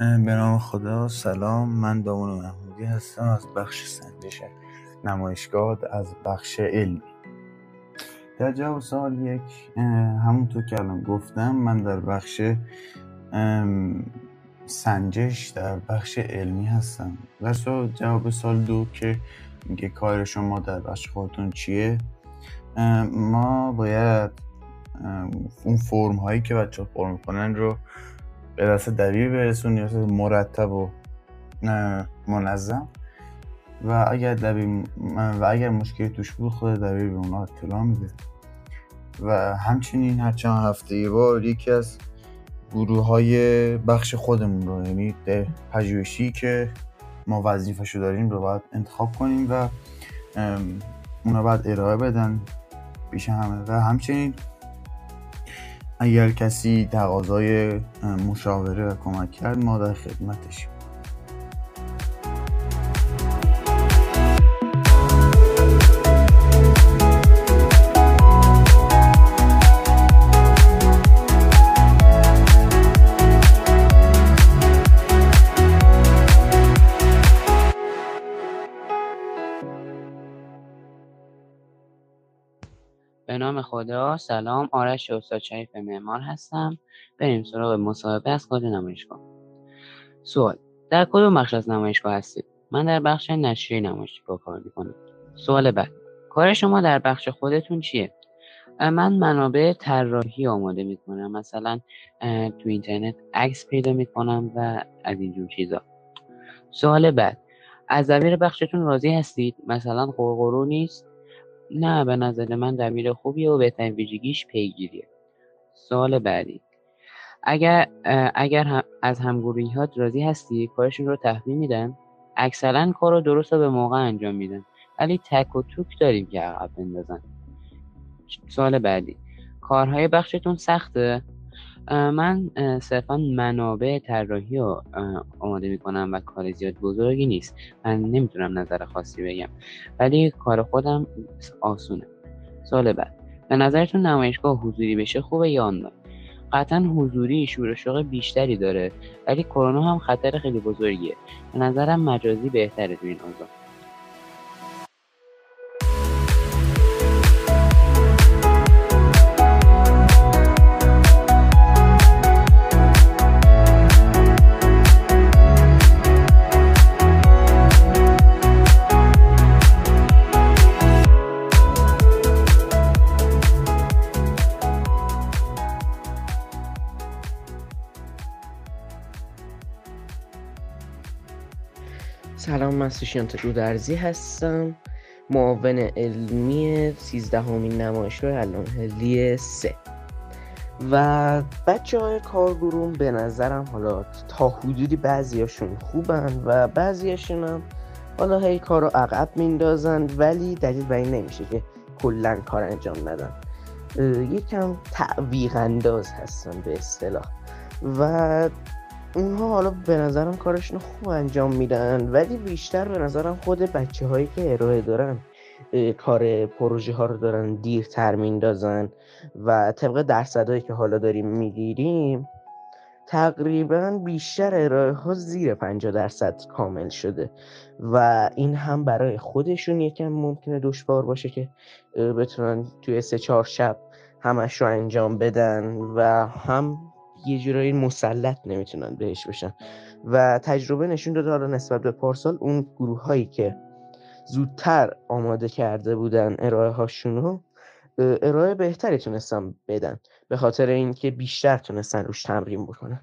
به نام خدا سلام. من دامون محمودی هستم از بخش سنجش نمایشگاه از بخش علمی. در جواب سال یک همونطور که الان گفتم من در بخش سنجش در بخش علمی هستم. و جواب سال دو که میگه کار شما در بخش خودتون چیه؟ ما باید اون فرم هایی که بچه پر می‌کنن رو به دست دبیر برسون نیاز مرتب و منظم. و اگر دبیر و اگر مشکلی توش بود خود دبیر به اونا اطلاع میده. و همچنین هر چند هفته یه بار یکی از گروه های بخش خودمون رو یعنی پژوهشی که ما وظیفهشو داریم رو باید انتخاب کنیم و اونا باید ارائه بدن بیش همه. و همچنین اگر کسی تقاضای مشاوره و کمک کرد ما در خدمتشیم به نام خدا. سلام. آرش استاد شریف معمار هستم. بریم سراغ مصاحبه از کد نمایشگاه. سوال. در کدوم بخش از نمایشگاه هستید؟ من در بخش نشریه نمایشگاه کار می‌کنم. سوال بعد. کار شما در بخش خودتون چیه؟ من منابع طراحی آماده می‌کنم. مثلا تو اینترنت عکس پیدا می‌کنم و از اینجور چیزا. سوال بعد. از دبیر بخشتون راضی هستید؟ مثلا قرقرو نیست؟ نه به نظر من دبیر خوبیه و بهترین ویژگیش پیگیریه. سوال بعدی. اگر اگر از همگروهیات راضی هستی؟ کارشون رو تحویل میدن؟ اکثرا کار رو درست و به موقع انجام میدن. ولی تک و توک داریم که عقب بندازن. سوال بعدی. کارهای بخشتون سخته؟ من صرفا منابع طراحی رو آماده می‌کنم و کار زیاد بزرگی نیست. من نمی‌تونم نظر خاصی بگم. ولی کار خودم آسونه. سال بعد. به نظرتون نمایشگاه حضوری بشه خوبه یا آنلاین؟ قطعا حضوری شور شوق بیشتری داره ولی کرونا هم خطر خیلی بزرگیه. به نظرم مجازی بهتره تو این اوضاع سلام من سوشیانت رودرزی هستم. معاون علمی سیزدهمین نمایشگاه علامهلی سه. و بچه های کارگروم به نظرم حالا تا حدودی بعضیاشون خوبن و بعضیاشون هم حالا هی کار رو عقب میندازن ولی دلیل بر این نمیشه که کلا کار انجام ندن. یکم تعویق انداز هستن به اصطلاح. و اونها حالا به نظرم کارشون خوب انجام میدن ولی بیشتر به نظرم خود بچه هایی که ارائه دارن کار پروژه ها رو دارن دیرتر میندازن و طبق درصدهایی که حالا داریم می‌گیریم تقریبا بیشتر ارائه ها زیر 50 درصد کامل شده و این هم برای خودشون یکم ممکنه دشوار باشه که بتونن توی سه چهار شب همش رو انجام بدن و هم یه جورایی مسلط نمی‌تونن بهش بشن. و تجربه نشون داده حالا نسبت به پارسال اون گروه هایی که زودتر آماده کرده بودن ارائه هاشونو ارائه بهتری تونستن بدن. به خاطر اینکه بیشتر تونستن روش تمرین بکنن.